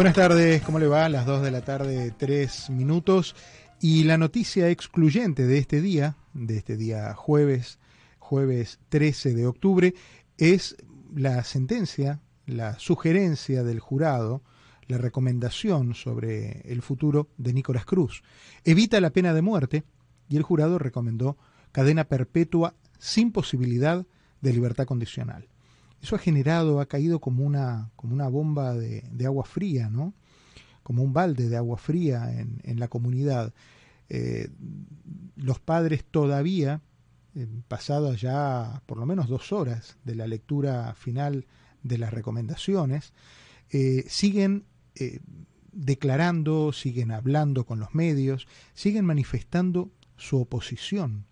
Buenas tardes, ¿cómo le va? Las 2 de la tarde, 3 minutos. Y la noticia excluyente de este día, de este día jueves, jueves 13 de octubre, es la sentencia, la sugerencia del jurado, la recomendación sobre el futuro de Nicolás Cruz. Evita la pena de muerte y el jurado recomendó cadena perpetua sin posibilidad de libertad condicional. Eso ha generado, ha caído como una, como una bomba de, agua fría, ¿no? Como un balde de agua fría en, la comunidad. Eh, los padres todavía, eh, pasadas ya por lo menos dos horas de la lectura final de las recomendaciones, eh, siguen declarando, siguen hablando con los medios, siguen manifestando su oposición.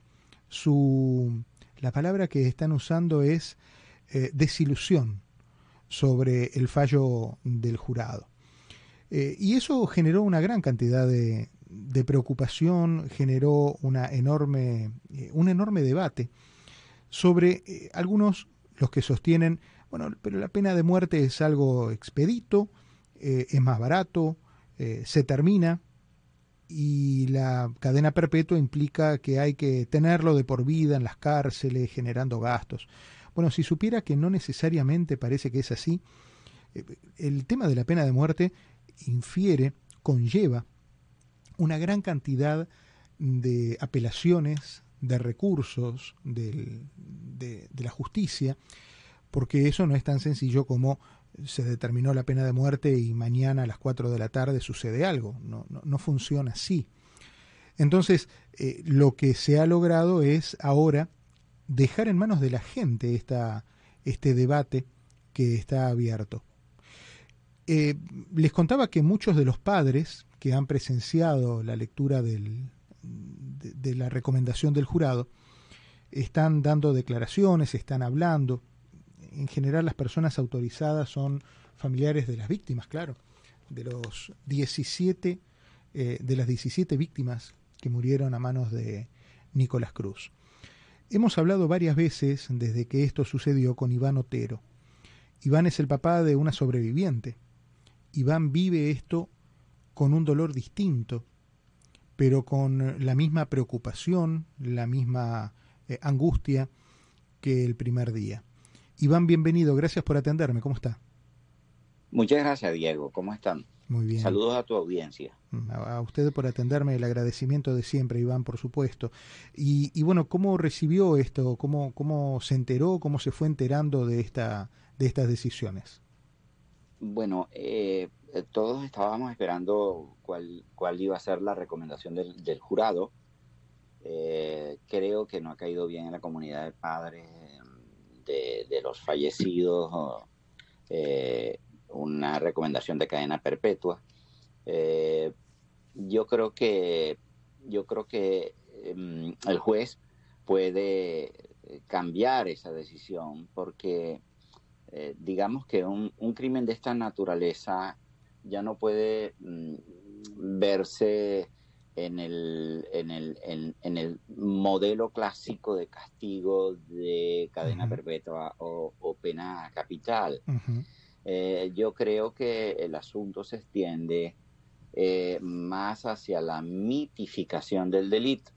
Su, la palabra que están usando es eh, desilusión sobre el fallo del jurado. Eh, y eso generó una gran cantidad de, preocupación, generó una enorme, eh, un enorme debate sobre algunos, los que sostienen, bueno, pero la pena de muerte es algo expedito, es más barato, se termina, y la cadena perpetua implica que hay que tenerlo de por vida en las cárceles, generando gastos. Bueno, si supiera que no necesariamente parece que es así, eh, el tema de la pena de muerte infiere, conlleva una gran cantidad de apelaciones, de recursos de, la justicia, porque eso no es tan sencillo como se determinó la pena de muerte y mañana a las 4 de la tarde sucede algo. No, no, funciona así. Entonces, eh, lo que se ha logrado es ahora dejar en manos de la gente esta, este debate que está abierto. Eh, les contaba que muchos de los padres que han presenciado la lectura del, de, la recomendación del jurado están dando declaraciones, están hablando. En general las personas autorizadas son familiares de las víctimas, claro, de los 17 eh, de las 17 víctimas que murieron a manos de Nicolás Cruz. Hemos hablado varias veces desde que esto sucedió con Iván Otero. Iván es el papá de una sobreviviente. Iván vive esto con un dolor distinto, pero con la misma preocupación, la misma eh, angustia que el primer día. Iván, bienvenido, gracias por atenderme, ¿cómo está? Muchas gracias, Diego, ¿cómo están? Muy bien. Saludos a tu audiencia. Mm, a usted por atenderme, el agradecimiento de siempre, Iván, por supuesto. Y, bueno, ¿cómo recibió esto? ¿Cómo, ¿Cómo se enteró? ¿Cómo se fue enterando de, esta, de estas decisiones? Bueno, eh, todos estábamos esperando cuál, cuál iba a ser la recomendación del, jurado. Eh, creo que no ha caído bien en la comunidad de padres de, los fallecidos. Eh, una recomendación de cadena perpetua. Eh, yo creo que yo creo que em, el juez puede cambiar esa decisión porque eh, digamos que un, crimen de esta naturaleza ya no puede mm, verse en el, en, el, en, el modelo clásico de castigo de cadena perpetua o, pena capital. Eh, yo creo que el asunto se extiende eh, más hacia la mitificación del delito.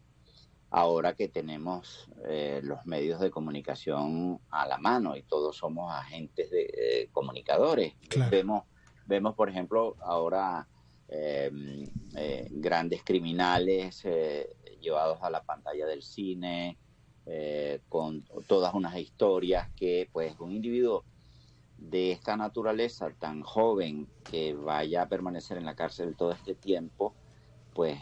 Ahora que tenemos eh, los medios de comunicación a la mano y todos somos agentes de comunicadores, vemos, vemos, por ejemplo, ahora em, grandes criminales llevados a la pantalla del cine, con todas unas historias que, pues, un individuo de esta naturaleza tan joven que vaya a permanecer en la cárcel todo este tiempo, pues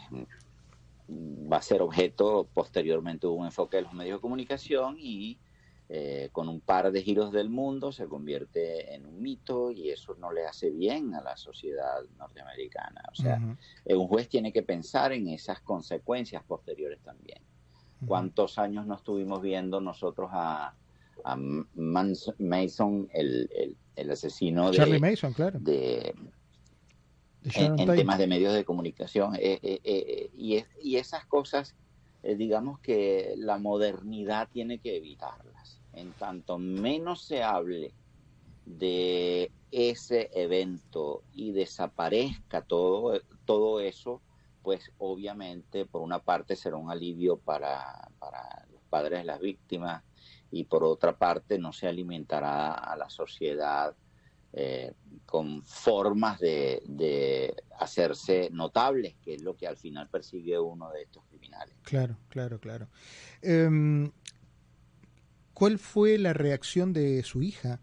va a ser objeto posteriormente de un enfoque de los medios de comunicación y eh, con un par de giros del mundo se convierte en un mito y eso no le hace bien a la sociedad norteamericana. O sea, eh, un juez tiene que pensar en esas consecuencias posteriores también. ¿Cuántos años no estuvimos viendo nosotros a, a Mason, el, el, asesino de... Charlie Mason, claro. De, en, temas de medios de comunicación. Eh, eh, eh, y, y, esas cosas, digamos que la modernidad tiene que evitarlas. En tanto menos se hable de ese evento y desaparezca todo, todo eso, pues obviamente por una parte será un alivio para, para los padres de las víctimas y por otra parte no se alimentará a la sociedad eh, con formas de, hacerse notables, que es lo que al final persigue uno de estos criminales. Claro, claro, claro. Em, ¿Cuál fue la reacción de su hija?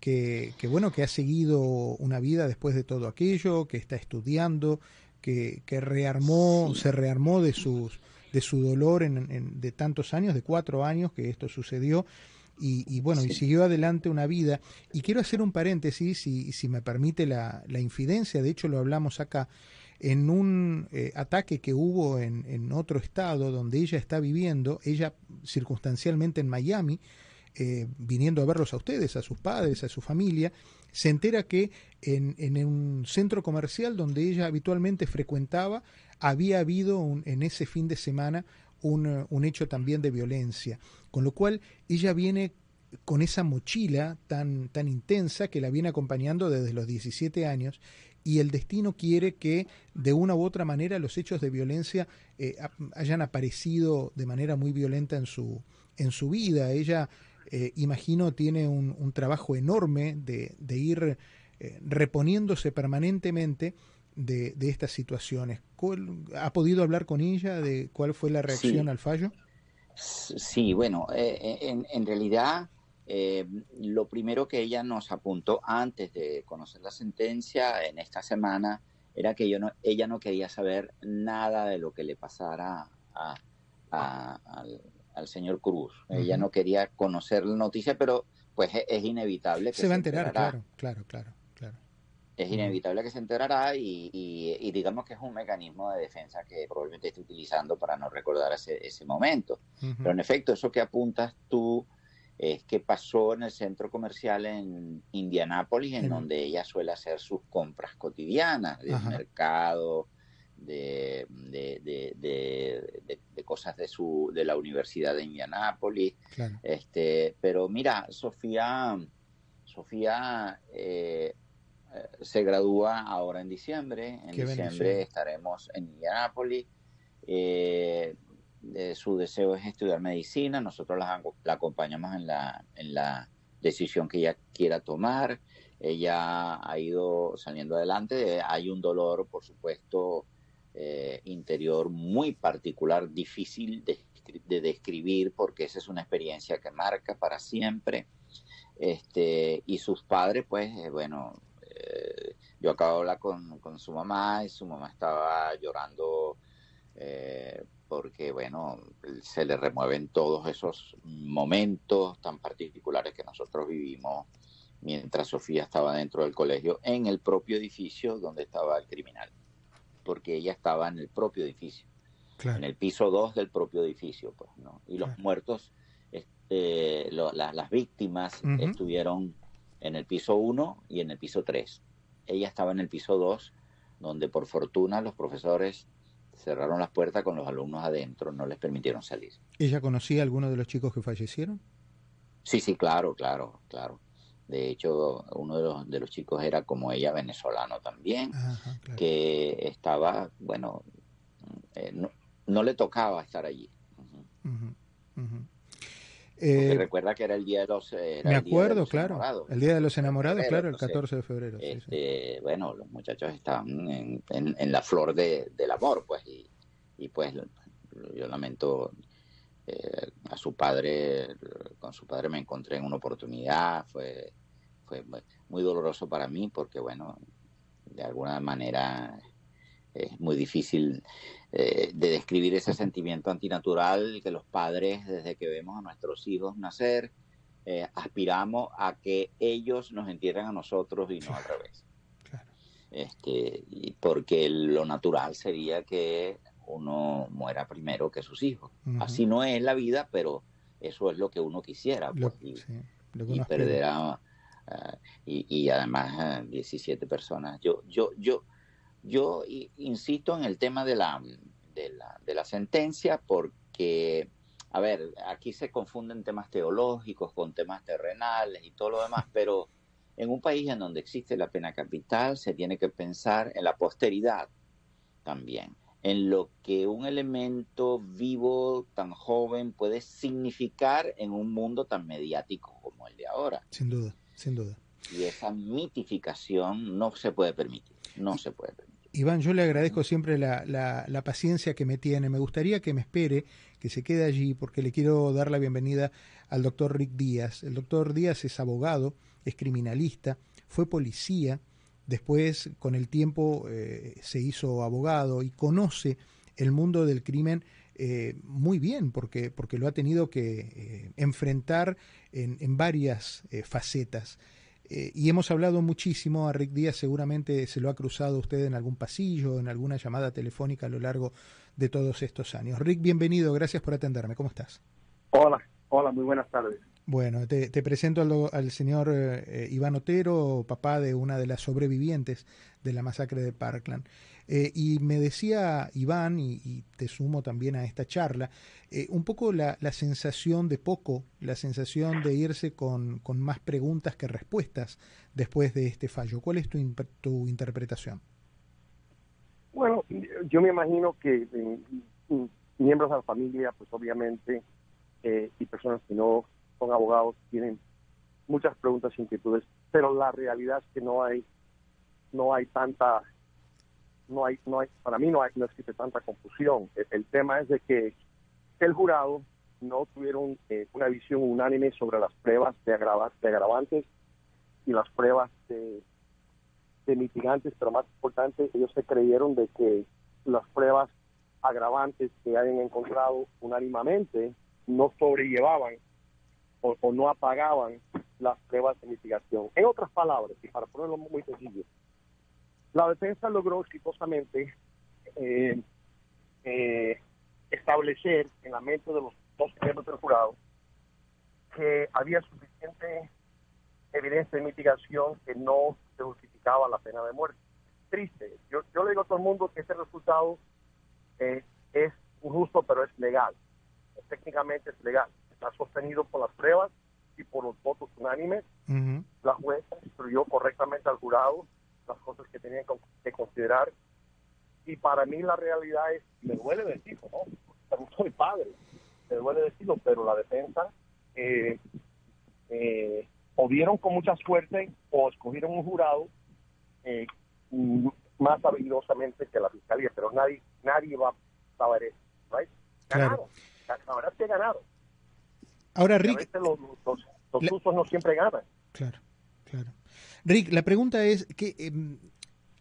Que, bueno, que ha seguido una vida después de todo aquello, que está estudiando, que, rearmó, se rearmó de sus de su dolor en, de tantos años, de cuatro años que esto sucedió, y, bueno, y siguió adelante una vida. Y quiero hacer un paréntesis, si, si me permite la, la, infidencia, de hecho lo hablamos acá, en un eh, ataque que hubo en, en, otro estado donde ella está viviendo, ella circunstancialmente en Miami, eh, viniendo a verlos a ustedes, a sus padres, a su familia, se entera que en, en un centro comercial donde ella habitualmente frecuentaba, había habido en ese fin de semana un, un hecho también de violencia. Con lo cual ella viene con esa mochila tan, tan intensa que la viene acompañando desde los 17 años y el destino quiere que de una u otra manera los hechos de violencia eh, hayan aparecido de manera muy violenta en su, en su vida. Ella, eh, imagino, tiene un, trabajo enorme de, de ir eh, reponiéndose permanentemente de, de, estas situaciones. ¿Ha podido hablar con ella de cuál fue la reacción al fallo? Sí, bueno, eh, eh, en, realidad eh, lo primero que ella nos apuntó antes de conocer la sentencia en esta semana era que yo no, ella no quería saber nada de lo que le pasara al, señor Cruz. Ella no quería conocer la noticia, pero pues es, inevitable que se, va a enterar, claro, claro, claro es inevitable que se enterará y, digamos que es un mecanismo de defensa que probablemente esté utilizando para no recordar ese, ese momento. Pero en efecto, eso que apuntas tú es que pasó en el centro comercial en Indianápolis, en donde ella suele hacer sus compras cotidianas del mercado, de, de, cosas de su de la Universidad de Indianápolis. Este, pero mira, Sofía, Sofía eh, eh, se gradúa ahora en diciembre. En diciembre estaremos en Indianápolis. Eh, su deseo es estudiar medicina. Nosotros la, acompañamos en la, en la decisión que ella quiera tomar. Ella ha ido saliendo adelante. Hay un dolor, por supuesto, eh, interior muy particular, difícil de, de, describir, porque esa es una experiencia que marca para siempre. Este, y sus padres, pues, bueno, eh, yo acabo de hablar con, su mamá y su mamá estaba llorando eh, porque, bueno, se le remueven todos esos momentos tan particulares que nosotros vivimos mientras Sofía estaba dentro del colegio, en el propio edificio donde estaba el criminal, porque ella estaba en el propio edificio, en el piso 2 del propio edificio, pues, ¿no? Y los muertos, este, las víctimas estuvieron en el piso 1 y en el piso 3. Ella estaba en el piso 2, donde por fortuna los profesores cerraron las puertas con los alumnos adentro, no les permitieron salir. ¿Ella conocía a alguno de los chicos que fallecieron? Sí, sí, claro, claro, claro. De hecho, uno de los, de los chicos era como ella, venezolano también, que estaba, bueno, eh, no, le tocaba estar allí. Eh, recuerda que era el día de los. Eh, me acuerdo, claro. El día de los enamorados, claro, el 14 de febrero. Este, bueno, los muchachos estaban en, la flor del amor, pues, y, pues yo lamento eh, a su padre, con su padre me encontré en una oportunidad, fue, fue muy doloroso para mí porque, bueno, de alguna manera es muy difícil eh, de describir ese sentimiento antinatural que los padres, desde que vemos a nuestros hijos nacer, eh, aspiramos a que ellos nos entierren a nosotros y no al revés. Este, porque lo natural sería que uno muera primero que sus hijos. Así no es la vida, pero eso es lo que uno quisiera. Pues, y, perder a, y, y, además 17 personas. Yo, yo, yo, yo insisto en el tema de la, de la, de la sentencia porque, a ver, aquí se confunden temas teológicos con temas terrenales y todo lo demás, pero En un país en donde existe la pena capital, se tiene que pensar en la posteridad también, en lo que un elemento vivo tan joven puede significar en un mundo tan mediático como el de ahora. Sin duda, sin duda. Y esa mitificación no se puede permitir, no se puede permitir. Iván, yo le agradezco siempre la, la, paciencia que me tiene. Me gustaría que me espere, que se quede allí, porque le quiero dar la bienvenida al doctor Rick Díaz. El doctor Díaz es abogado, es criminalista, fue policía, después con el tiempo eh, se hizo abogado y conoce el mundo del crimen eh, muy bien, porque, porque lo ha tenido que eh, enfrentar en, en varias facetas. Y hemos hablado muchísimo, a Rick Díaz seguramente se lo ha cruzado usted en algún pasillo, en alguna llamada telefónica a lo largo de todos estos años. Rick, bienvenido, gracias por atenderme, ¿cómo estás? Hola, hola, muy buenas tardes. Bueno, te, presento al, señor eh, Iván Otero, papá de una de las sobrevivientes de la masacre de Parkland. Eh, y me decía Iván, y, te sumo también a esta charla, eh, un poco la, sensación de poco, la sensación de irse con, con, más preguntas que respuestas después de este fallo. ¿Cuál es tu, tu interpretación? Bueno, yo me imagino que eh, miembros de la familia, pues obviamente, y personas que no son abogados, tienen muchas preguntas e inquietudes, pero la realidad es que no hay no hay tanta no hay, no hay, para mí no, hay, no existe tanta confusión. El, tema es de que el jurado no tuvieron eh, una visión unánime sobre las pruebas de, de agravantes y las pruebas de, de mitigantes, pero más importante, ellos se creyeron de que las pruebas agravantes que hayan encontrado unánimemente no sobrellevaban o, no apagaban las pruebas de mitigación. En otras palabras, y para ponerlo muy sencillo, la defensa logró exitosamente eh, eh, establecer en la mente de los dos miembros del jurado que había suficiente evidencia de mitigación que no se justificaba la pena de muerte. Triste. Yo, yo le digo a todo el mundo que ese resultado eh, es injusto, pero es legal. Técnicamente es legal. Está sostenido por las pruebas y por los votos unánimes. La jueza instruyó correctamente al jurado las cosas que tenían que considerar. Y para mí la realidad es, me duele decirlo, ¿no? soy padre, me duele decirlo, pero la defensa eh, eh, o dieron con mucha suerte o escogieron un jurado eh, más habilidosamente que la fiscalía, pero nadie nadie va a saber eso, right? Ganaron, la verdad es que ganaron. Ahora, Rick... los, los, usos no siempre ganan. Claro, claro. Rick, la pregunta es que em,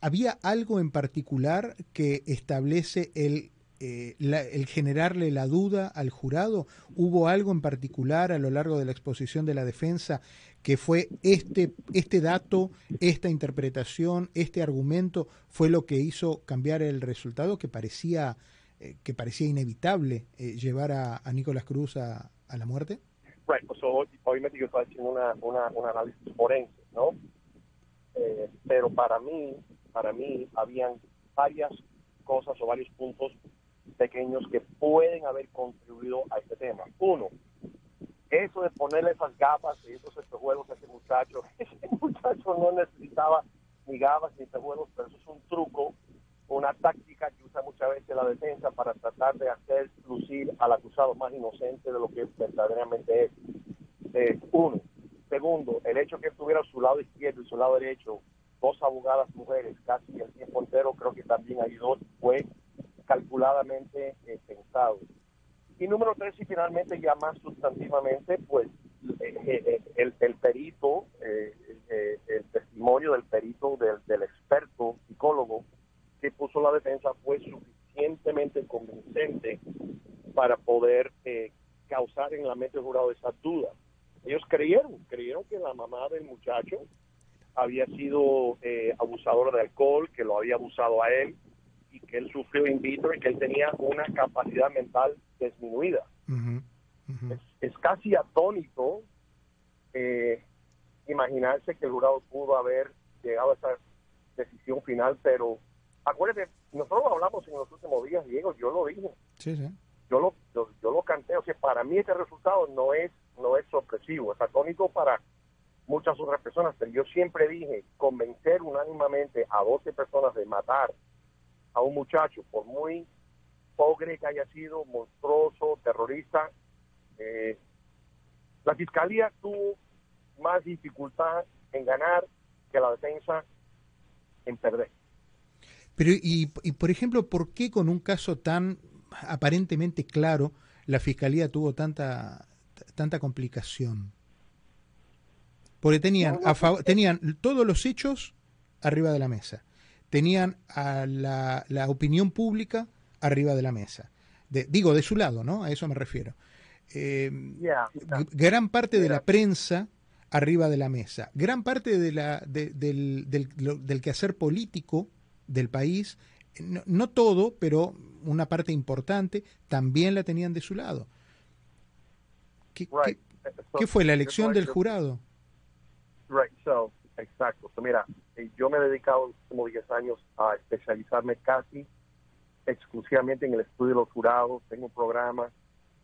había algo en particular que establece el eh, el generarle la duda al jurado? ¿Hubo algo en particular a lo largo de la exposición de la defensa que fue este, este dato, esta interpretación, este argumento fue lo que hizo cambiar el resultado que parecía, eh, que parecía inevitable eh, llevar a, a, Nicolás Cruz a, a la muerte? Right, pues hoy me estoy haciendo una, una, un análisis forense, ¿no? Eh, pero para mí, para mí, habían varias cosas o varios puntos pequeños que pueden haber contribuido a este tema. Uno, eso de ponerle esas gafas y esos espejuelos a ese muchacho, ese muchacho no necesitaba ni gafas ni espejuelos, pero eso es un truco, una táctica que usa muchas veces la defensa para tratar de hacer lucir al acusado más inocente de lo que verdaderamente es. Eh, uno. Segundo, el hecho que estuviera a su lado izquierdo y su lado derecho dos abogadas mujeres casi el tiempo entero creo que también ayudó, fue calculadamente eh, pensado. Y número tres, y finalmente ya más sustantivamente, pues eh, eh, el, el, perito, el testimonio del perito, del, experto psicólogo que puso la defensa fue suficientemente convincente para poder causar en la mente del jurado esas dudas ellos creyeron, creyeron que la mamá del muchacho había sido eh, abusador de alcohol, que lo había abusado a él y que él sufrió in vitro y que él tenía una capacidad mental disminuida. Es, casi atónito eh, imaginarse que el jurado pudo haber llegado a esa decisión final, pero acuérdate, nosotros hablamos en los últimos días, Diego, yo lo dije. Sí, sí. Yo lo, yo, lo canté, o sea, para mí este resultado no es no es sorpresivo, es atónico para muchas otras personas, pero yo siempre dije, convencer unánimamente a 12 personas de matar a un muchacho, por muy pobre que haya sido, monstruoso, terrorista, eh, la fiscalía tuvo más dificultad en ganar que la defensa en perder. Pero, y, y por ejemplo, ¿por qué con un caso tan aparentemente claro la fiscalía tuvo tanta, tanta complicación? Porque tenían, a tenían todos los hechos arriba de la mesa. Tenían a la, la opinión pública arriba de la mesa. De, digo, de su lado, ¿no? A eso me refiero. Eh, gran parte de la prensa arriba de la mesa. Gran parte de la, del, del, quehacer político del país, no, todo, pero una parte importante, también la tenían de su lado. ¿Qué, ¿qué, fue la elección del jurado? Right, so, exacto. mira, eh, yo me he dedicado últimos 10 años a especializarme casi exclusivamente en el estudio de los jurados. Tengo un programa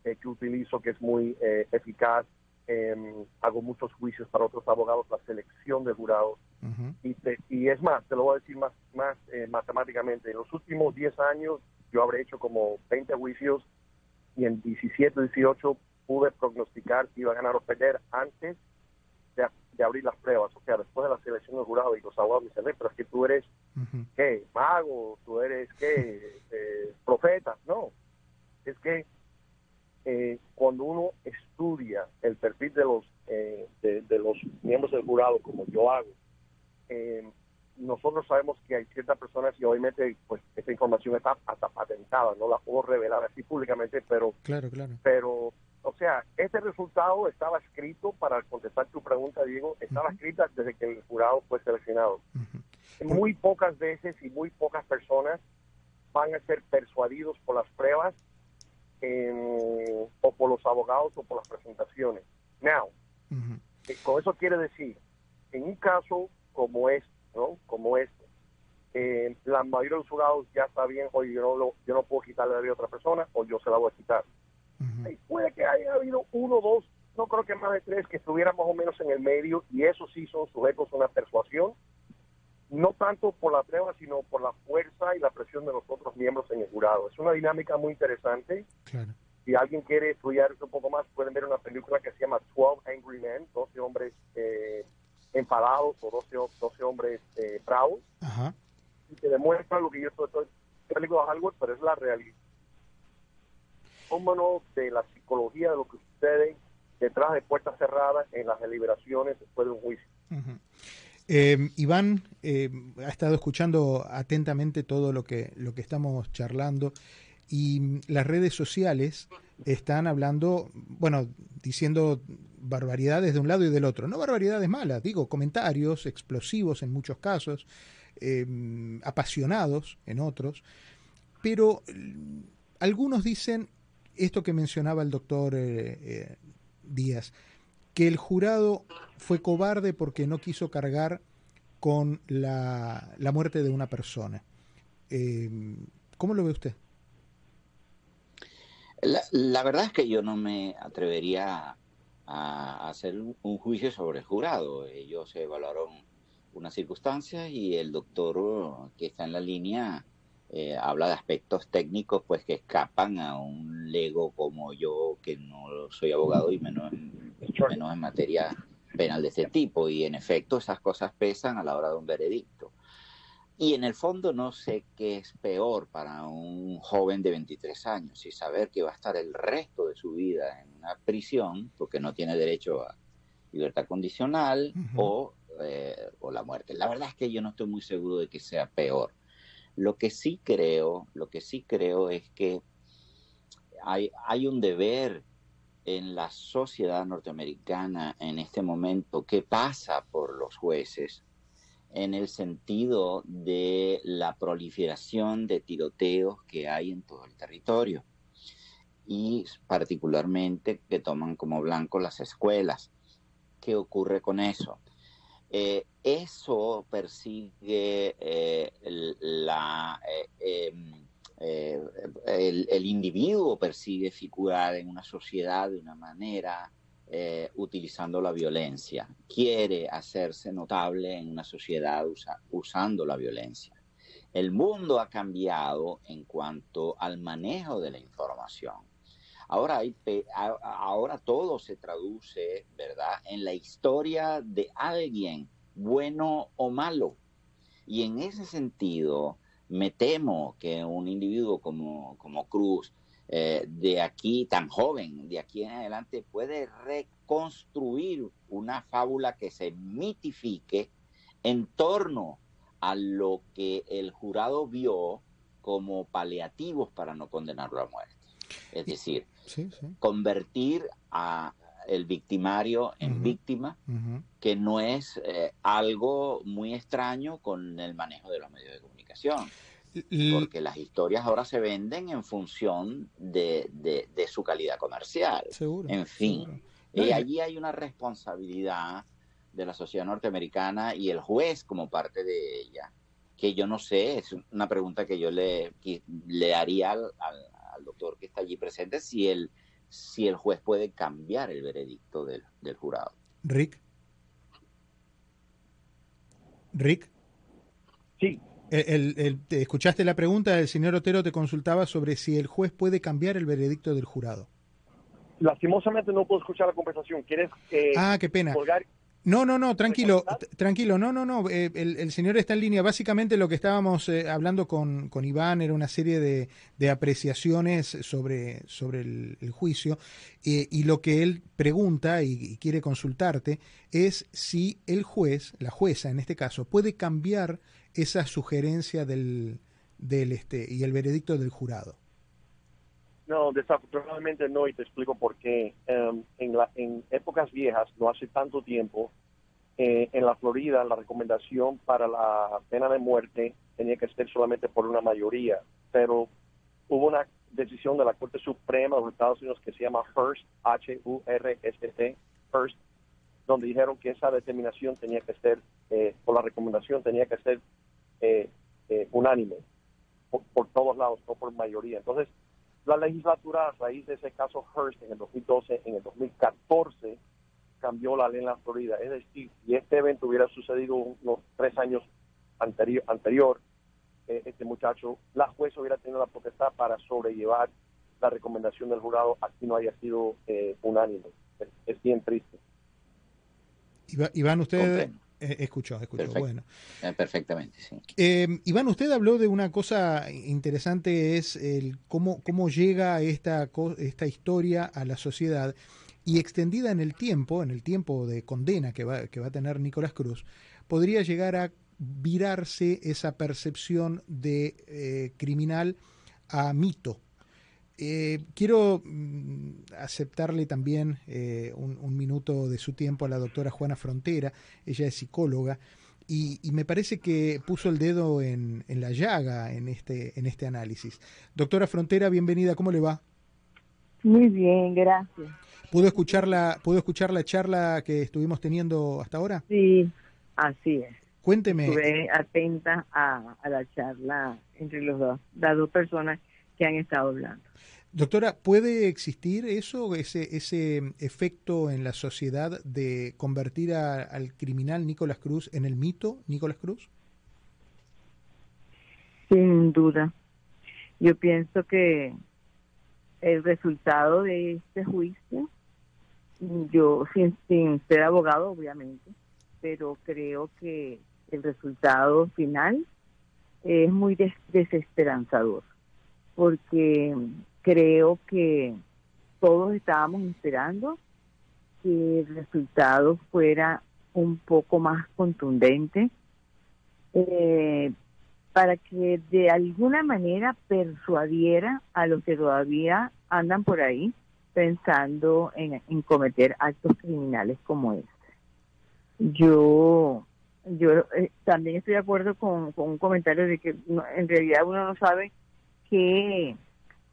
eh, que utilizo que es muy eh, eficaz. Em, hago muchos juicios para otros abogados, la selección de jurados. y, y es más, te lo voy a decir más, más eh, matemáticamente. En los últimos 10 años yo habré hecho como 20 juicios y en 17, 18 pude prognosticar si iba a ganar o perder antes de, abrir las pruebas. O sea, después de la selección de jurado y los abogados me dicen, pero es que tú eres, ¿qué? Mago, tú eres, ¿qué? profeta. No, es que eh, cuando uno estudia el perfil de los eh, de, los miembros del jurado como yo hago eh, nosotros sabemos que hay ciertas personas y obviamente pues esta información está hasta patentada no la puedo revelar así públicamente pero claro claro. pero o sea este resultado estaba escrito para contestar tu pregunta Diego estaba escrita desde que el jurado fue seleccionado. Muy pocas veces y muy pocas personas van a ser persuadidos por las pruebas o por los abogados o por las presentaciones. Now, eh, con eso quiere decir, en un caso como este, ¿no? Como este, eh, la mayoría de los jurados ya está bien, oye, yo no, yo no puedo quitarle la vida a otra persona o yo se la voy a quitar. puede que haya habido uno dos, no creo que más de tres, que estuvieran más o menos en el medio y eso sí son sujetos a una persuasión no tanto por la prueba, sino por la fuerza y la presión de los otros miembros en el jurado. Es una dinámica muy interesante. Si alguien quiere estudiar un poco más, pueden ver una película que se llama 12 Angry Men, 12 hombres eh, enfadados o 12, 12 hombres eh, bravos, y que demuestra lo que yo estoy, estoy película Hollywood, pero es la realidad. Cómono de la psicología de lo que sucede detrás de puertas cerradas en las deliberaciones después de un juicio. Eh, Iván eh, ha estado escuchando atentamente todo lo que, lo que estamos charlando y las redes sociales están hablando, bueno, diciendo barbaridades de un lado y del otro. No barbaridades malas, digo, comentarios explosivos en muchos casos, eh, apasionados en otros, pero algunos dicen esto que mencionaba el doctor Díaz, que el jurado fue cobarde porque no quiso cargar con la, la muerte de una persona. Eh, ¿Cómo lo ve usted? La, verdad es que yo no me atrevería a, hacer un juicio sobre el jurado. Ellos evaluaron una circunstancia y el doctor que está en la línea eh, habla de aspectos técnicos pues que escapan a un lego como yo que no soy abogado y menos menos en materia penal de ese tipo. Y en efecto, esas cosas pesan a la hora de un veredicto. Y en el fondo no sé qué es peor para un joven de 23 años, y saber que va a estar el resto de su vida en una prisión porque no tiene derecho a libertad condicional o, eh, o la muerte. La verdad es que yo no estoy muy seguro de que sea peor. Lo que sí creo, lo que sí creo es que hay, hay un deber en la sociedad norteamericana en este momento que pasa por los jueces en el sentido de la proliferación de tiroteos que hay en todo el territorio y particularmente que toman como blanco las escuelas. ¿Qué ocurre con eso? Eh, eso persigue eh, la, eh, em, eh, el, individuo persigue figurar en una sociedad de una manera eh, utilizando la violencia, quiere hacerse notable en una sociedad usando la violencia. El mundo ha cambiado en cuanto al manejo de la información. Ahora, hay, ahora todo se traduce, ¿verdad?, en la historia de alguien, bueno o malo. Y en ese sentido, me temo que un individuo como, como Cruz, eh, de aquí tan joven, de aquí en adelante, puede reconstruir una fábula que se mitifique en torno a lo que el jurado vio como paliativos para no condenarlo a muerte. Es decir, convertir a el victimario en víctima, que no es eh, algo muy extraño con el manejo de los medios de comunicación porque las historias ahora se venden en función de, de, su calidad comercial. Seguro. En fin, y allí hay una responsabilidad de la sociedad norteamericana y el juez como parte de ella, que yo no sé, es una pregunta que yo le, le haría al, al, doctor que está allí presente, si el, si el juez puede cambiar el veredicto del, del jurado. Rick. Rick. Sí, el, ¿Escuchaste la pregunta? El señor Otero te consultaba sobre si el juez puede cambiar el veredicto del jurado. Lastimosamente no puedo escuchar la conversación. ¿Quieres eh, ah, qué pena. No, no, no, tranquilo, tranquilo, no, no, no, eh, el, señor está en línea. Básicamente lo que estábamos eh, hablando con, con, Iván era una serie de, de apreciaciones sobre, sobre el, juicio y lo que él pregunta y, quiere consultarte es si el juez, la jueza en este caso, puede cambiar esa sugerencia del, del este y el veredicto del jurado. No, desafortunadamente no, y te explico por qué. Em, en, la, en épocas viejas, no hace tanto tiempo, eh, en la Florida la recomendación para la pena de muerte tenía que ser solamente por una mayoría, pero hubo una decisión de la Corte Suprema de los Estados Unidos que se llama First, H-U-R-S-T, First, donde dijeron que esa determinación tenía que ser, eh, o la recomendación tenía que ser eh, eh, unánime por, todos lados, no por mayoría. Entonces, la legislatura, a raíz de ese caso Hearst en el 2012, en el 2014, cambió la ley en la Florida. Es decir, si este evento hubiera sucedido unos tres años anterior, anterior este muchacho, la jueza hubiera tenido la potestad para sobrellevar la recomendación del jurado, aquí no haya sido unánime. es bien triste. Iván, usted eh, escuchó, escuchó. Bueno. Eh, perfectamente, sí. Eh, Iván, usted habló de una cosa interesante, es el cómo, cómo llega esta, esta historia a la sociedad y extendida en el tiempo, en el tiempo de condena que va, que va a tener Nicolás Cruz, podría llegar a virarse esa percepción de criminal a mito, eh, quiero mm, aceptarle también eh, un, minuto de su tiempo a la doctora Juana Frontera, ella es psicóloga, y, me parece que puso el dedo en, la llaga en este, en este análisis. Doctora Frontera, bienvenida, ¿cómo le va? Muy bien, gracias. ¿Pudo escuchar la, ¿pudo escuchar la charla que estuvimos teniendo hasta ahora? Sí, así es. Cuénteme. Estuve atenta a, a la charla entre los dos, las dos personas que han estado hablando. Doctora, ¿puede existir eso, ese, ese efecto en la sociedad de convertir al criminal Nicolás Cruz en el mito Nicolás Cruz? Sin duda. Yo pienso que el resultado de este juicio, yo sin, sin ser abogado obviamente, pero creo que el resultado final es muy desesperanzador, porque creo que todos estábamos esperando que el resultado fuera un poco más contundente eh, para que de alguna manera persuadiera a los que todavía andan por ahí pensando en, cometer actos criminales como este. Yo yo eh, también estoy de acuerdo con, un comentario de que en realidad uno no sabe qué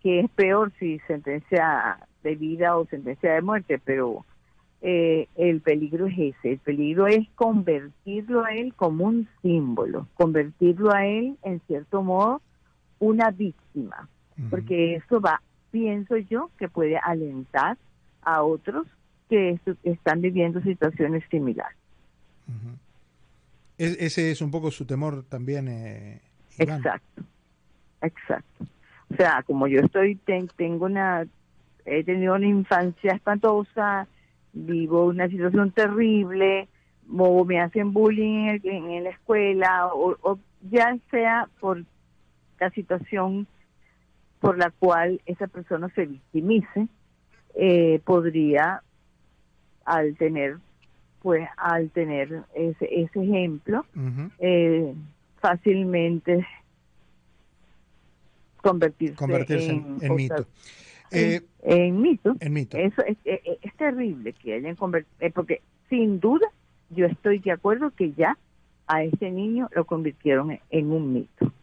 que es peor si sentencia de vida o sentencia de muerte, pero eh, el peligro es ese, el peligro es convertirlo a él como un símbolo, convertirlo a él en cierto modo una víctima, porque eso va, pienso yo, que puede alentar a otros que están viviendo situaciones similares. ese es un poco su temor también. Eh, exacto, exacto. O sea, como yo estoy, tengo una, he tenido una infancia espantosa, vivo una situación terrible, o me hacen bullying en, la escuela, o, ya sea por la situación por la cual esa persona se victimice, eh, podría, al tener, pues, al tener ese, ese ejemplo, eh, fácilmente convertirse, en, mito. Eh, en, mito. En mito. Eso es, terrible que hayan convertido, porque sin duda yo estoy de acuerdo que ya a este niño lo convirtieron en un mito.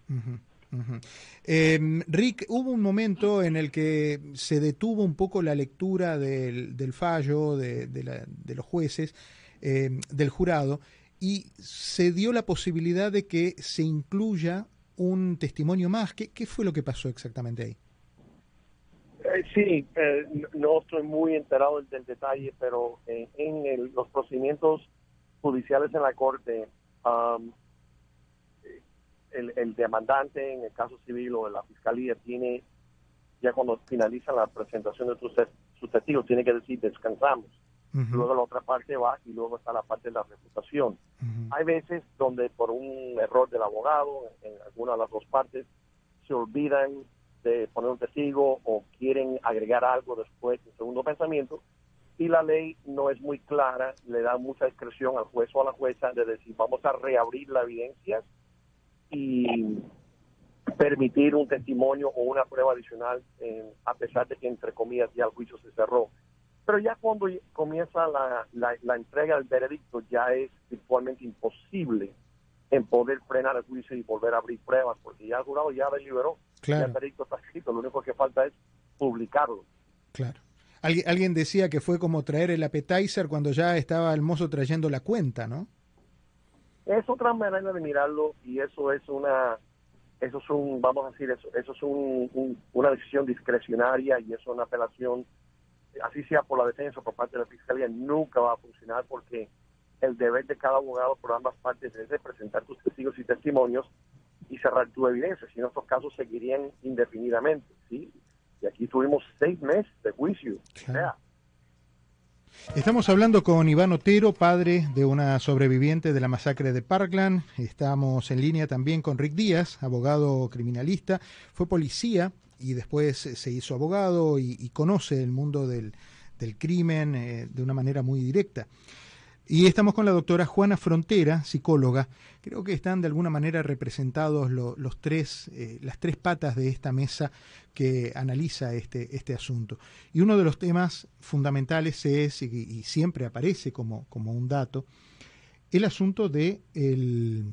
Em, Rick, hubo un momento en el que se detuvo un poco la lectura del, fallo de, los jueces, em, del jurado, y se dio la posibilidad de que se incluya un testimonio más. ¿Qué, fue lo que pasó exactamente ahí? Eh, sí, eh, no estoy muy enterado del, detalle, pero eh, en los procedimientos judiciales en la corte, el, demandante en el caso civil o en la fiscalía tiene, ya cuando finaliza la presentación de sus, testigos, tiene que decir descansamos. Luego la otra parte va y luego está la parte de la reputación. Hay veces donde por un error del abogado, en alguna de las dos partes, se olvidan de poner un testigo o quieren agregar algo después un segundo pensamiento y la ley no es muy clara, le da mucha discreción al juez o a la jueza de decir vamos a reabrir la evidencia y permitir un testimonio o una prueba adicional a pesar de que entre comillas ya el juicio se cerró. Pero ya cuando comienza la, la, entrega del veredicto ya es virtualmente imposible en poder frenar el juicio y volver a abrir pruebas porque ya el jurado ya deliberó, ya el veredicto está escrito, lo único que falta es publicarlo. Claro. Alguien, alguien decía que fue como traer el appetizer cuando ya estaba el mozo trayendo la cuenta, ¿no? Es otra manera de mirarlo y eso es una, eso es un, vamos a decir, eso, eso es un, una decisión discrecionaria y es una apelación, así sea por la defensa o por parte de la fiscalía, nunca va a funcionar porque el deber de cada abogado por ambas partes es de presentar tus testigos y testimonios y cerrar tu evidencia, si no estos casos seguirían indefinidamente, ¿sí? Y aquí tuvimos seis meses de juicio. Estamos hablando con Iván Otero, padre de una sobreviviente de la masacre de Parkland. Estamos en línea también con Rick Díaz, abogado criminalista. Fue policía y después se hizo abogado y, conoce el mundo del, crimen eh, de una manera muy directa. Y estamos con la doctora Juana Frontera, psicóloga. Creo que están de alguna manera representados los tres, eh, las tres patas de esta mesa que analiza este, este asunto. Y uno de los temas fundamentales es, y, siempre aparece como, como, un dato, el asunto de el,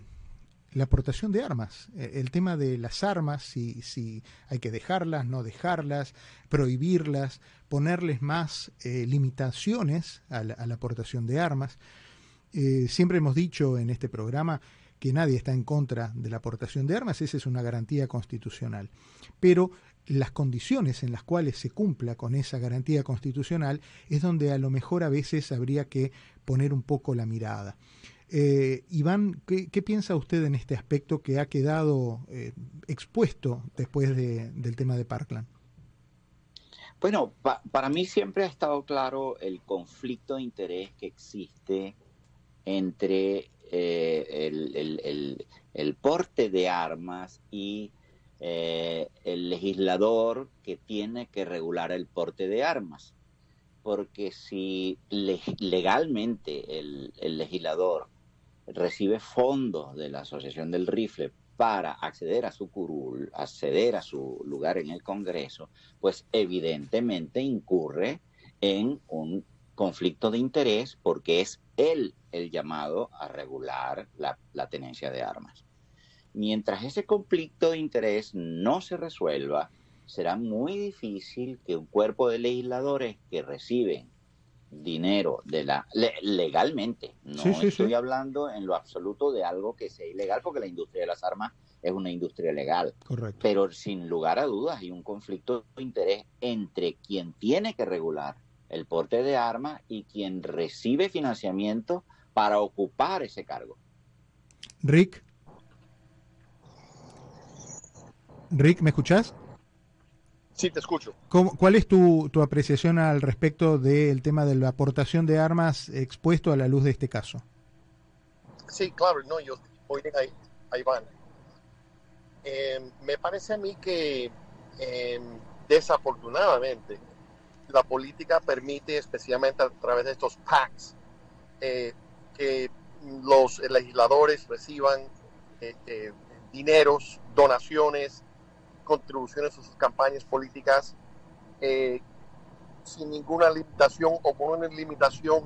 la aportación de armas, e, el tema de las armas, si, si hay que dejarlas, no dejarlas, prohibirlas, ponerles más eh, limitaciones a la, aportación de armas. Eh, siempre hemos dicho en este programa que nadie está en contra de la aportación de armas, esa es una garantía constitucional. Pero las condiciones en las cuales se cumpla con esa garantía constitucional es donde a lo mejor a veces habría que poner un poco la mirada. Eh, Iván, ¿qué, piensa usted en este aspecto que ha quedado eh, expuesto después del tema de Parkland? Bueno, para mí siempre ha estado claro el conflicto de interés que existe entre eh, el, porte de armas y el legislador que tiene que regular el porte de armas. Porque si legalmente el legislador recibe fondos de la Asociación del Rifle para acceder a su curul, acceder a su lugar en el Congreso, pues evidentemente incurre en un conflicto de interés porque es él el llamado a regular la, tenencia de armas. Mientras ese conflicto de interés no se resuelva, será muy difícil que un cuerpo de legisladores que reciben dinero de la legalmente. No estoy hablando en lo absoluto de algo que sea ilegal, porque la industria de las armas es una industria legal. Correcto. Pero sin lugar a dudas hay un conflicto de interés entre quien tiene que regular el porte de armas y quien recibe financiamiento para ocupar ese cargo. Rick. Rick, ¿me escuchás? Sí, te escucho. ¿Cuál es tu, apreciación al respecto del tema de la aportación de armas expuesto a la luz de este caso? Sí, claro, no, yo voy ahí, ahí van. Em, me parece a mí que em, desafortunadamente la política permite, especialmente a través de estos PACs, eh, que los legisladores reciban eh, eh, dineros, donaciones, contribuciones a sus campañas políticas sin ninguna limitación o con una limitación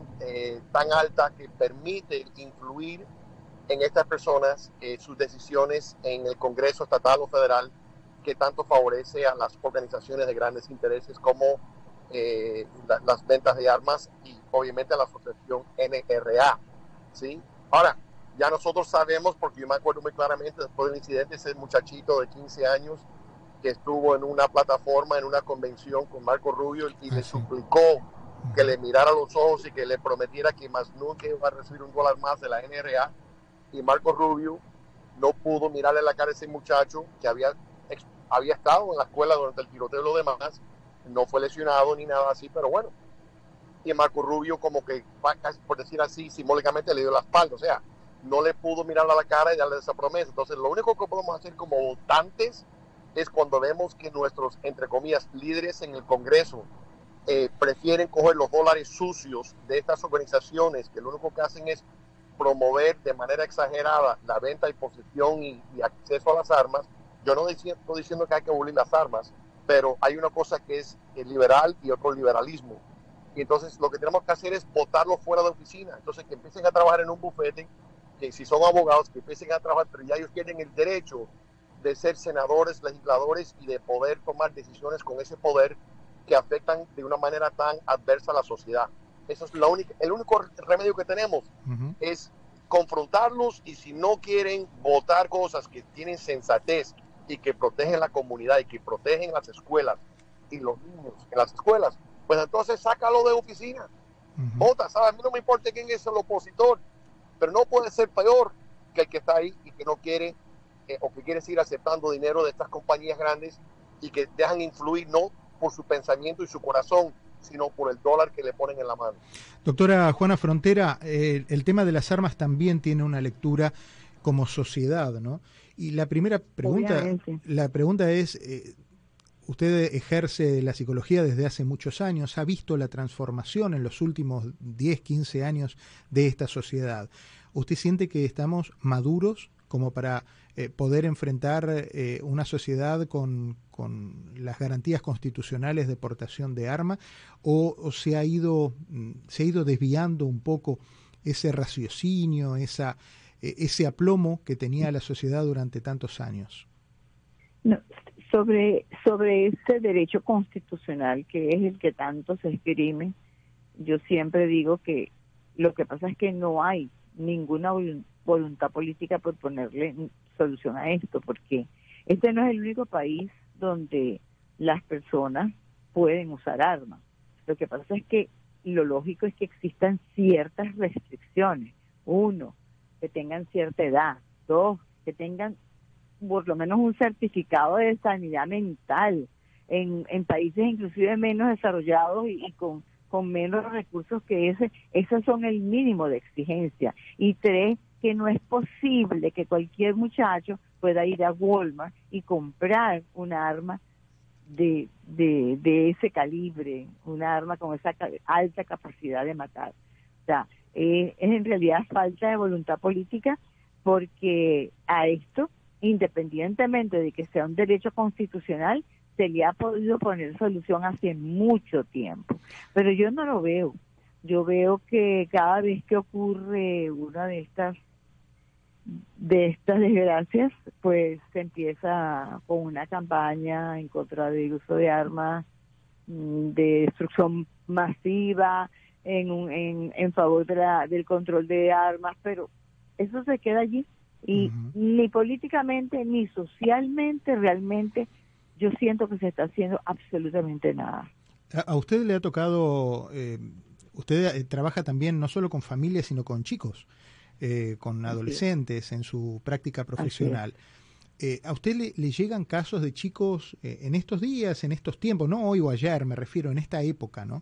tan alta que permite influir en estas personas sus decisiones en el Congreso estatal o federal que tanto favorece a las organizaciones de grandes intereses como eh, las ventas de armas y obviamente la asociación NRA. ¿sí? Ahora, ya nosotros sabemos, porque yo me acuerdo muy claramente después del incidente, ese muchachito de 15 años que estuvo en una plataforma, en una convención con Marco Rubio y le suplicó que le mirara los ojos y que le prometiera que más nunca iba a recibir un dólar más de la NRA. Y Marco Rubio no pudo mirarle la cara a ese muchacho que había, había estado en la escuela durante el tiroteo y lo demás no fue lesionado ni nada así, pero bueno. Y Marco Rubio como que, por decir así, simbólicamente le dio la espalda, o sea, no le pudo mirar a la cara y darle esa promesa. Entonces, lo único que podemos hacer como votantes es cuando vemos que nuestros, entre comillas, líderes en el Congreso eh, prefieren coger los dólares sucios de estas organizaciones, que lo único que hacen es promover de manera exagerada la venta y posesión y, acceso a las armas. Yo no estoy diciendo que hay que abolir las armas, pero hay una cosa que es el liberal y otro liberalismo. Y entonces lo que tenemos que hacer es votarlo fuera de oficina. Entonces que empiecen a trabajar en un bufete, que si son abogados, que empiecen a trabajar, pero ya ellos tienen el derecho de ser senadores, legisladores y de poder tomar decisiones con ese poder que afectan de una manera tan adversa a la sociedad. Eso es la única, el único remedio que tenemos es confrontarlos y si no quieren votar cosas que tienen sensatez, y que protegen la comunidad y que protegen las escuelas y los niños en las escuelas, pues entonces sácalo de oficina. Vota, A mí no me importa quién es el opositor, pero no puede ser peor que el que está ahí y que no quiere eh, o que quiere seguir aceptando dinero de estas compañías grandes y que dejan influir no por su pensamiento y su corazón, sino por el dólar que le ponen en la mano. Doctora Juana Frontera, eh, el tema de las armas también tiene una lectura como sociedad, ¿no? Y la primera pregunta, la pregunta es, eh, usted ejerce la psicología desde hace muchos años, ha visto la transformación en los últimos 10, 15 años de esta sociedad. ¿Usted siente que estamos maduros como para eh, poder enfrentar eh, una sociedad con, con, las garantías constitucionales de portación de armas o, se, ha ido, mm, se ha ido desviando un poco ese raciocinio, esa e, ese aplomo que tenía la sociedad durante tantos años. sobre, sobre ese derecho constitucional que es el que tanto se esgrime, yo siempre digo que lo que pasa es que no hay ninguna voluntad política por ponerle solución a esto, porque este no es el único país donde las personas pueden usar armas. Lo que pasa es que lo lógico es que existan ciertas restricciones. Uno, que tengan cierta edad. Dos, que tengan por lo menos un certificado de sanidad mental. En, en países inclusive menos desarrollados y, con, con menos recursos que ese, esos son el mínimo de exigencia. Y tres, que no es posible que cualquier muchacho pueda ir a Walmart y comprar un arma de, de, de ese calibre, una arma con esa alta capacidad de matar. O sea, eh, es en realidad falta de voluntad política porque a esto, independientemente de que sea un derecho constitucional, se le ha podido poner solución hace mucho tiempo. Pero yo no lo veo. Yo veo que cada vez que ocurre una de estas de estas desgracias, pues se empieza con una campaña en contra del uso de armas, mm, de destrucción masiva, en, en, en favor de la, del control de armas, pero eso se queda allí y ni políticamente ni socialmente realmente yo siento que se está haciendo absolutamente nada. A, usted le ha tocado, eh, usted eh, trabaja también no solo con familias, sino con chicos, eh, con adolescentes en su práctica profesional. ¿A usted le, llegan casos de chicos en estos días, en estos tiempos, no hoy o ayer, me refiero, en esta época, ¿no?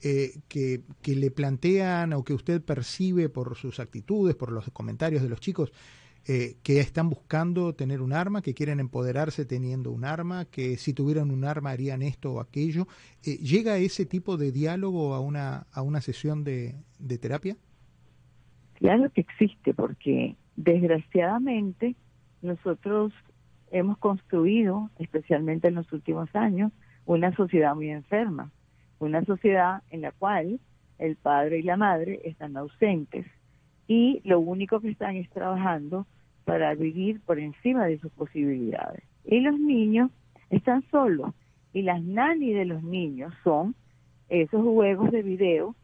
que, que, le plantean o que usted percibe por sus actitudes, por los comentarios de los chicos, eh, que están buscando tener un arma, que quieren empoderarse teniendo un arma, que si tuvieran un arma harían esto o aquello. Eh, ¿Llega ese tipo de diálogo a una, a una sesión de, de terapia? Claro que existe, porque desgraciadamente nosotros hemos construido, especialmente en los últimos años, una sociedad muy enferma, una sociedad en la cual el padre y la madre están ausentes y lo único que están es trabajando para vivir por encima de sus posibilidades. Y los niños están solos y las nani de los niños son esos juegos de video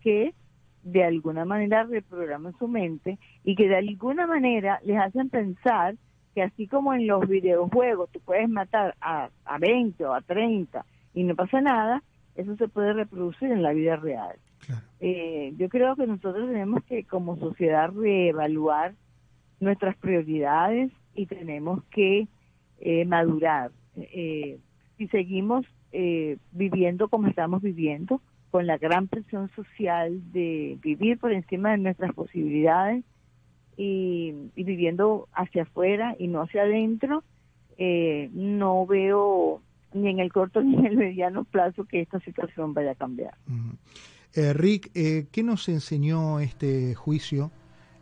que de alguna manera reprograman su mente y que de alguna manera les hacen pensar que así como en los videojuegos tú puedes matar a, a 20 o a 30 y no pasa nada, eso se puede reproducir en la vida real. Eh, yo creo que nosotros tenemos que como sociedad reevaluar nuestras prioridades y tenemos que eh, madurar. Eh, si seguimos viviendo como estamos viviendo, con la gran presión social de vivir por encima de nuestras posibilidades y, y viviendo hacia afuera y no hacia adentro, no veo ni en el corto ni en el mediano plazo que esta situación vaya a cambiar. Eh, Rick, eh, ¿qué nos enseñó este juicio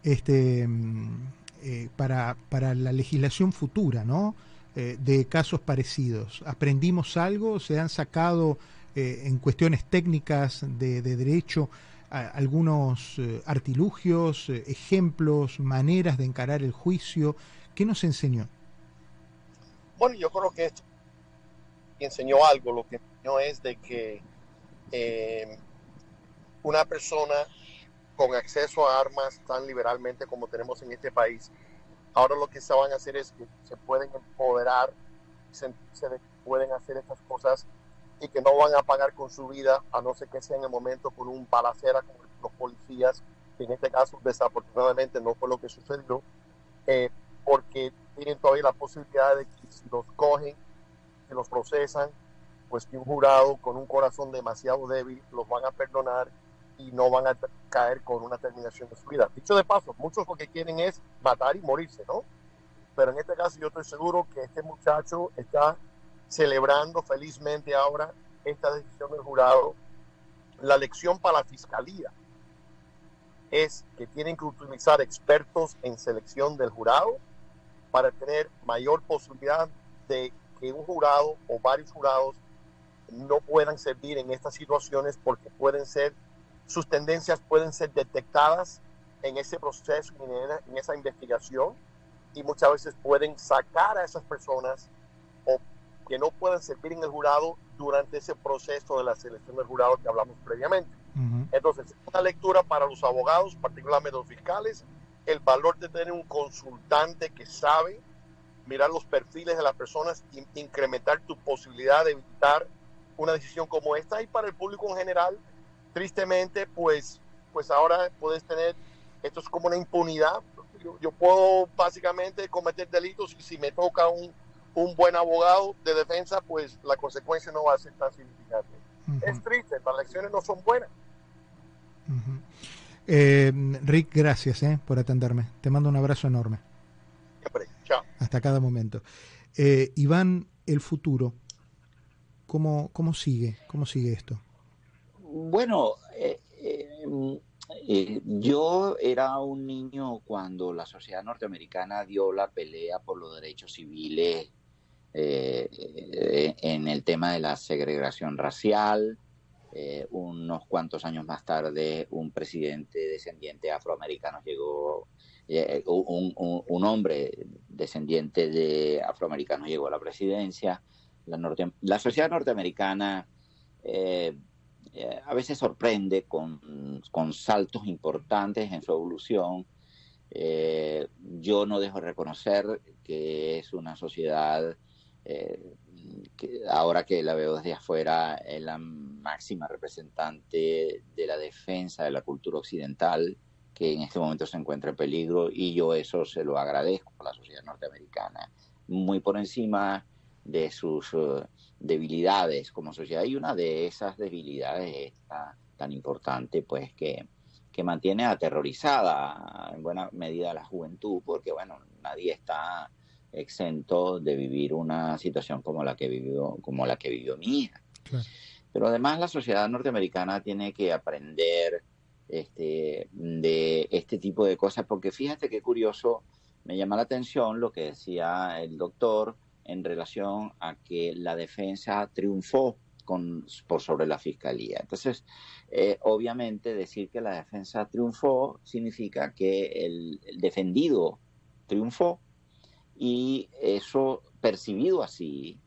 este, mm, eh, para, para, la legislación futura ¿no? de casos parecidos? ¿Aprendimos algo? ¿Se han sacado en cuestiones técnicas de, derecho algunos artilugios, ejemplos, maneras de encarar el juicio? ¿Qué nos enseñó? Bueno, yo creo que esto enseñó algo, lo que enseñó es de que una persona con acceso a armas tan liberalmente como tenemos en este país, ahora lo que se van a hacer es que se pueden empoderar, se, pueden hacer estas cosas y que no van a pagar con su vida, a no ser que sea en el momento con un balacera con los policías, que en este caso desafortunadamente no fue lo que sucedió, eh, porque tienen todavía la posibilidad de que si los cogen, que los procesan, pues que un jurado con un corazón demasiado débil los van a perdonar y no van a caer con una terminación de su vida. Dicho de paso, muchos lo que quieren es matar y morirse, ¿no? Pero en este caso yo estoy seguro que este muchacho está celebrando felizmente ahora esta decisión del jurado. La lección para la fiscalía es que tienen que utilizar expertos en selección del jurado para tener mayor posibilidad de que un jurado o varios jurados no puedan servir en estas situaciones porque pueden ser sus tendencias pueden ser detectadas en ese proceso, en esa investigación, y muchas veces pueden sacar a esas personas o que no puedan servir en el jurado durante ese proceso de la selección del jurado que hablamos previamente. Entonces, una lectura para los abogados, particularmente los fiscales, el valor de tener un consultante que sabe mirar los perfiles de las personas e incrementar tu posibilidad de evitar una decisión como esta y para el público en general tristemente, pues, pues ahora puedes tener, esto es como una impunidad. Yo, puedo básicamente cometer delitos y si me toca un, un, buen abogado de defensa, pues la consecuencia no va a ser tan significante. Es triste, las lecciones no son buenas. Eh, Rick, gracias eh, por atenderme. Te mando un abrazo enorme. Siempre. Chao. Hasta cada momento. Eh, Iván, el futuro, ¿cómo, ¿cómo sigue? ¿Cómo sigue esto? Bueno, eh, eh, eh, yo era un niño cuando la sociedad norteamericana dio la pelea por los derechos civiles en el tema de la segregación racial. unos cuantos años más tarde, un presidente descendiente afroamericano llegó, un, hombre descendiente de afroamericanos llegó a la presidencia. La, sociedad norteamericana a veces sorprende con, saltos importantes en su evolución. Eh, yo no dejo de reconocer que es una sociedad eh, que ahora que la veo desde afuera, es la máxima representante de la defensa de la cultura occidental que en este momento se encuentra en peligro y yo eso se lo agradezco a la sociedad norteamericana, muy por encima de sus debilidades como sociedad y una de esas debilidades es tan importante pues que, que mantiene aterrorizada en buena medida la juventud porque bueno, nadie está exento de vivir una situación como la que vivió, como la que vivió mi hija. Pero además la sociedad norteamericana tiene que aprender este, de este tipo de cosas, porque fíjate qué curioso, me llama la atención lo que decía el doctor en relación a que la defensa triunfó con, por sobre la fiscalía. Entonces, eh, obviamente decir que la defensa triunfó significa que el defendido triunfó y eso percibido así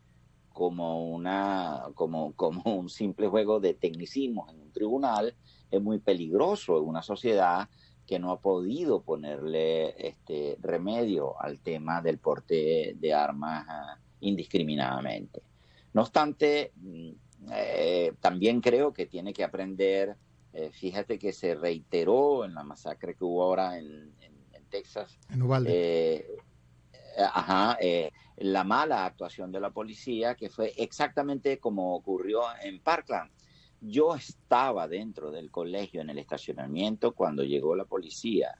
como una como, como un simple juego de tecnicismo en un tribunal es muy peligroso en una sociedad que no ha podido ponerle este remedio al tema del porte de armas ah, indiscriminadamente. No obstante, mm, eh, también creo que tiene que aprender, eh, fíjate que se reiteró en la masacre que hubo ahora en, Texas, en Uvalde. Eh, ajá, eh, la mala actuación de la policía, que fue exactamente como ocurrió en Parkland. Yo estaba dentro del colegio en el estacionamiento cuando llegó la policía.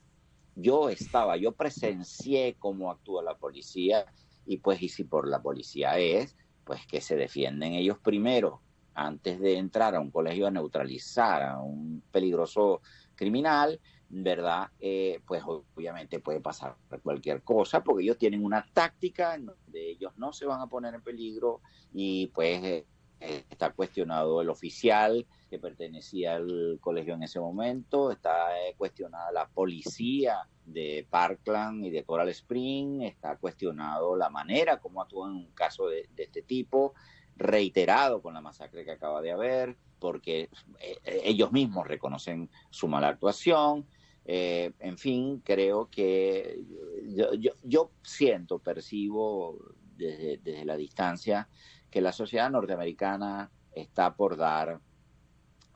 Yo estaba, yo presencié cómo actúa la policía y pues y si por la policía es, pues que se defienden ellos primero antes de entrar a un colegio a neutralizar a un peligroso criminal ¿verdad? Eh, pues obviamente puede pasar cualquier cosa porque ellos tienen una táctica donde ellos no se van a poner en peligro y pues eh, está cuestionado el oficial que pertenecía al colegio en ese momento, está eh, cuestionada la policía de Parkland y de Coral Spring, está cuestionado la manera como actúa en un caso de, este tipo, reiterado con la masacre que acaba de haber, porque ellos mismos reconocen su mala actuación, eh, en fin, creo que yo, siento, percibo desde, la distancia que la sociedad norteamericana está por dar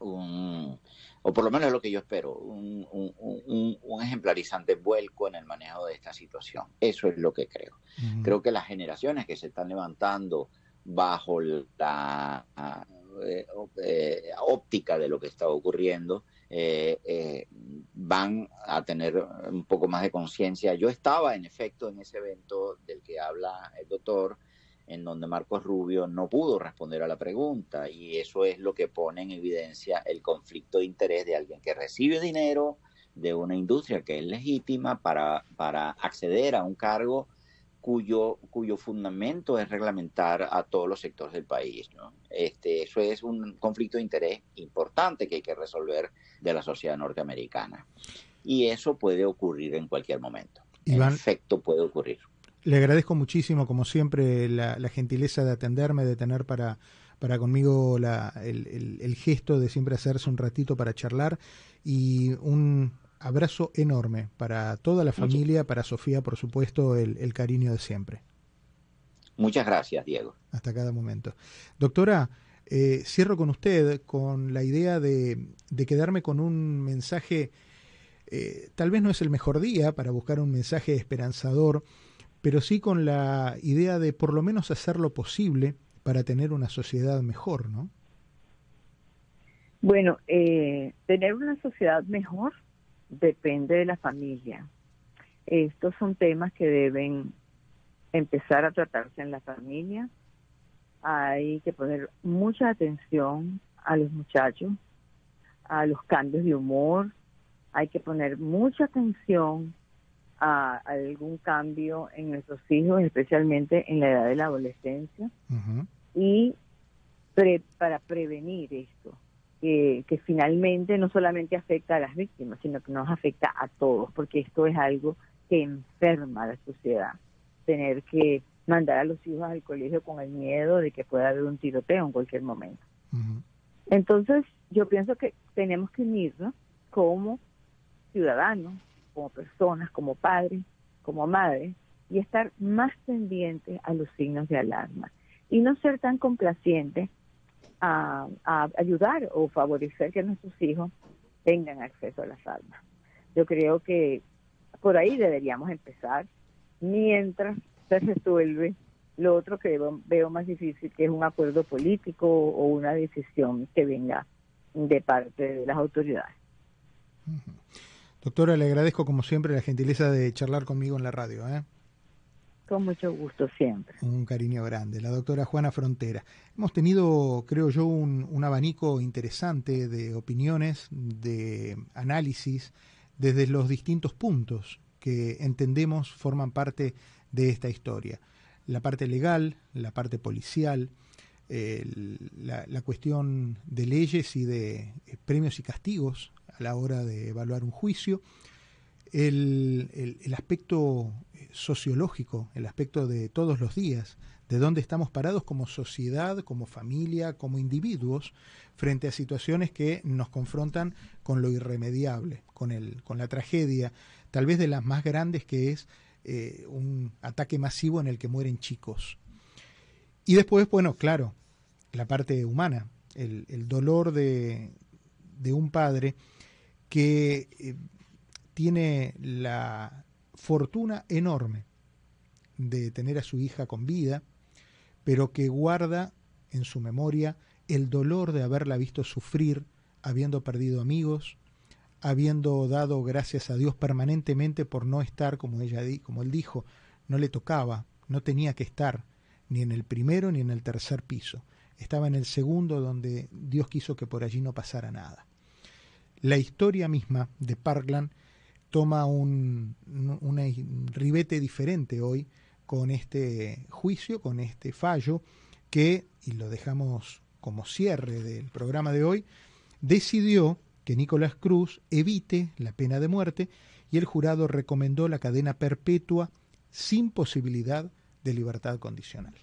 un, o por lo menos es lo que yo espero, un, ejemplarizante vuelco en el manejo de esta situación. Eso es lo que creo. Creo que las generaciones que se están levantando bajo la eh, eh, óptica de lo que está ocurriendo, eh, eh, van a tener un poco más de conciencia. Yo estaba, en efecto, en ese evento del que habla el doctor, en donde Marcos Rubio no pudo responder a la pregunta y eso es lo que pone en evidencia el conflicto de interés de alguien que recibe dinero de una industria que es legítima para, para acceder a un cargo cuyo, cuyo fundamento es reglamentar a todos los sectores del país. ¿no? Este, eso es un conflicto de interés importante que hay que resolver de la sociedad norteamericana. Y eso puede ocurrir en cualquier momento. en efecto, puede ocurrir. Le agradezco muchísimo, como siempre, la, gentileza de atenderme, de tener para, para conmigo la, el, el gesto de siempre hacerse un ratito para charlar y un abrazo enorme para toda la familia, para Sofía, por supuesto, el, cariño de siempre. Muchas gracias, Diego. Hasta cada momento. Doctora, eh, cierro con usted con la idea de, quedarme con un mensaje, eh, tal vez no es el mejor día para buscar un mensaje esperanzador, pero sí con la idea de por lo menos hacer lo posible para tener una sociedad mejor, ¿no? Bueno, eh, tener una sociedad mejor depende de la familia. Estos son temas que deben empezar a tratarse en la familia. Hay que poner mucha atención a los muchachos, a los cambios de humor. Hay que poner mucha atención a, algún cambio en nuestros hijos, especialmente en la edad de la adolescencia. Y para prevenir esto que, finalmente no solamente afecta a las víctimas, sino que nos afecta a todos, porque esto es algo que enferma a la sociedad. Tener que mandar a los hijos al colegio con el miedo de que pueda haber un tiroteo en cualquier momento. Entonces, yo pienso que tenemos que unirnos como ciudadanos, como personas, como padres, como madres, y estar más pendiente a los signos de alarma y no ser tan complaciente a, ayudar o favorecer que nuestros hijos tengan acceso a las armas. Yo creo que por ahí deberíamos empezar mientras se resuelve lo otro que veo, más difícil, que es un acuerdo político o una decisión que venga de parte de las autoridades. Doctora, le agradezco como siempre la gentileza de charlar conmigo en la radio. ¿eh? Con mucho gusto siempre. Un cariño grande. La doctora Juana Frontera. Hemos tenido, creo yo, un, un abanico interesante de opiniones, de análisis, desde los distintos puntos que entendemos forman parte de esta historia la parte legal, la parte policial, la, cuestión de leyes y de eh, premios y castigos a la hora de evaluar un juicio, el, aspecto eh, sociológico, el aspecto de todos los días, de dónde estamos parados como sociedad, como familia, como individuos, frente a situaciones que nos confrontan con lo irremediable, con, el, con la tragedia, tal vez de las más grandes que es eh, un ataque masivo en el que mueren chicos. Y después, bueno, claro, la parte humana, el, dolor de, de, un padre que eh, tiene la fortuna enorme de tener a su hija con vida, pero que guarda en su memoria el dolor de haberla visto sufrir, habiendo perdido amigos, habiendo dado gracias a Dios permanentemente por no estar, como, ella, como él dijo, no le tocaba, no tenía que estar ni en el primero ni en el tercer piso. Estaba en el segundo donde Dios quiso que por allí no pasara nada. La historia misma de Parkland toma un, un ribete diferente hoy con este juicio, con este fallo que, y lo dejamos como cierre del programa de hoy, decidió que Nicolás Cruz evite la pena de muerte y el jurado recomendó la cadena perpetua sin posibilidad de libertad condicional.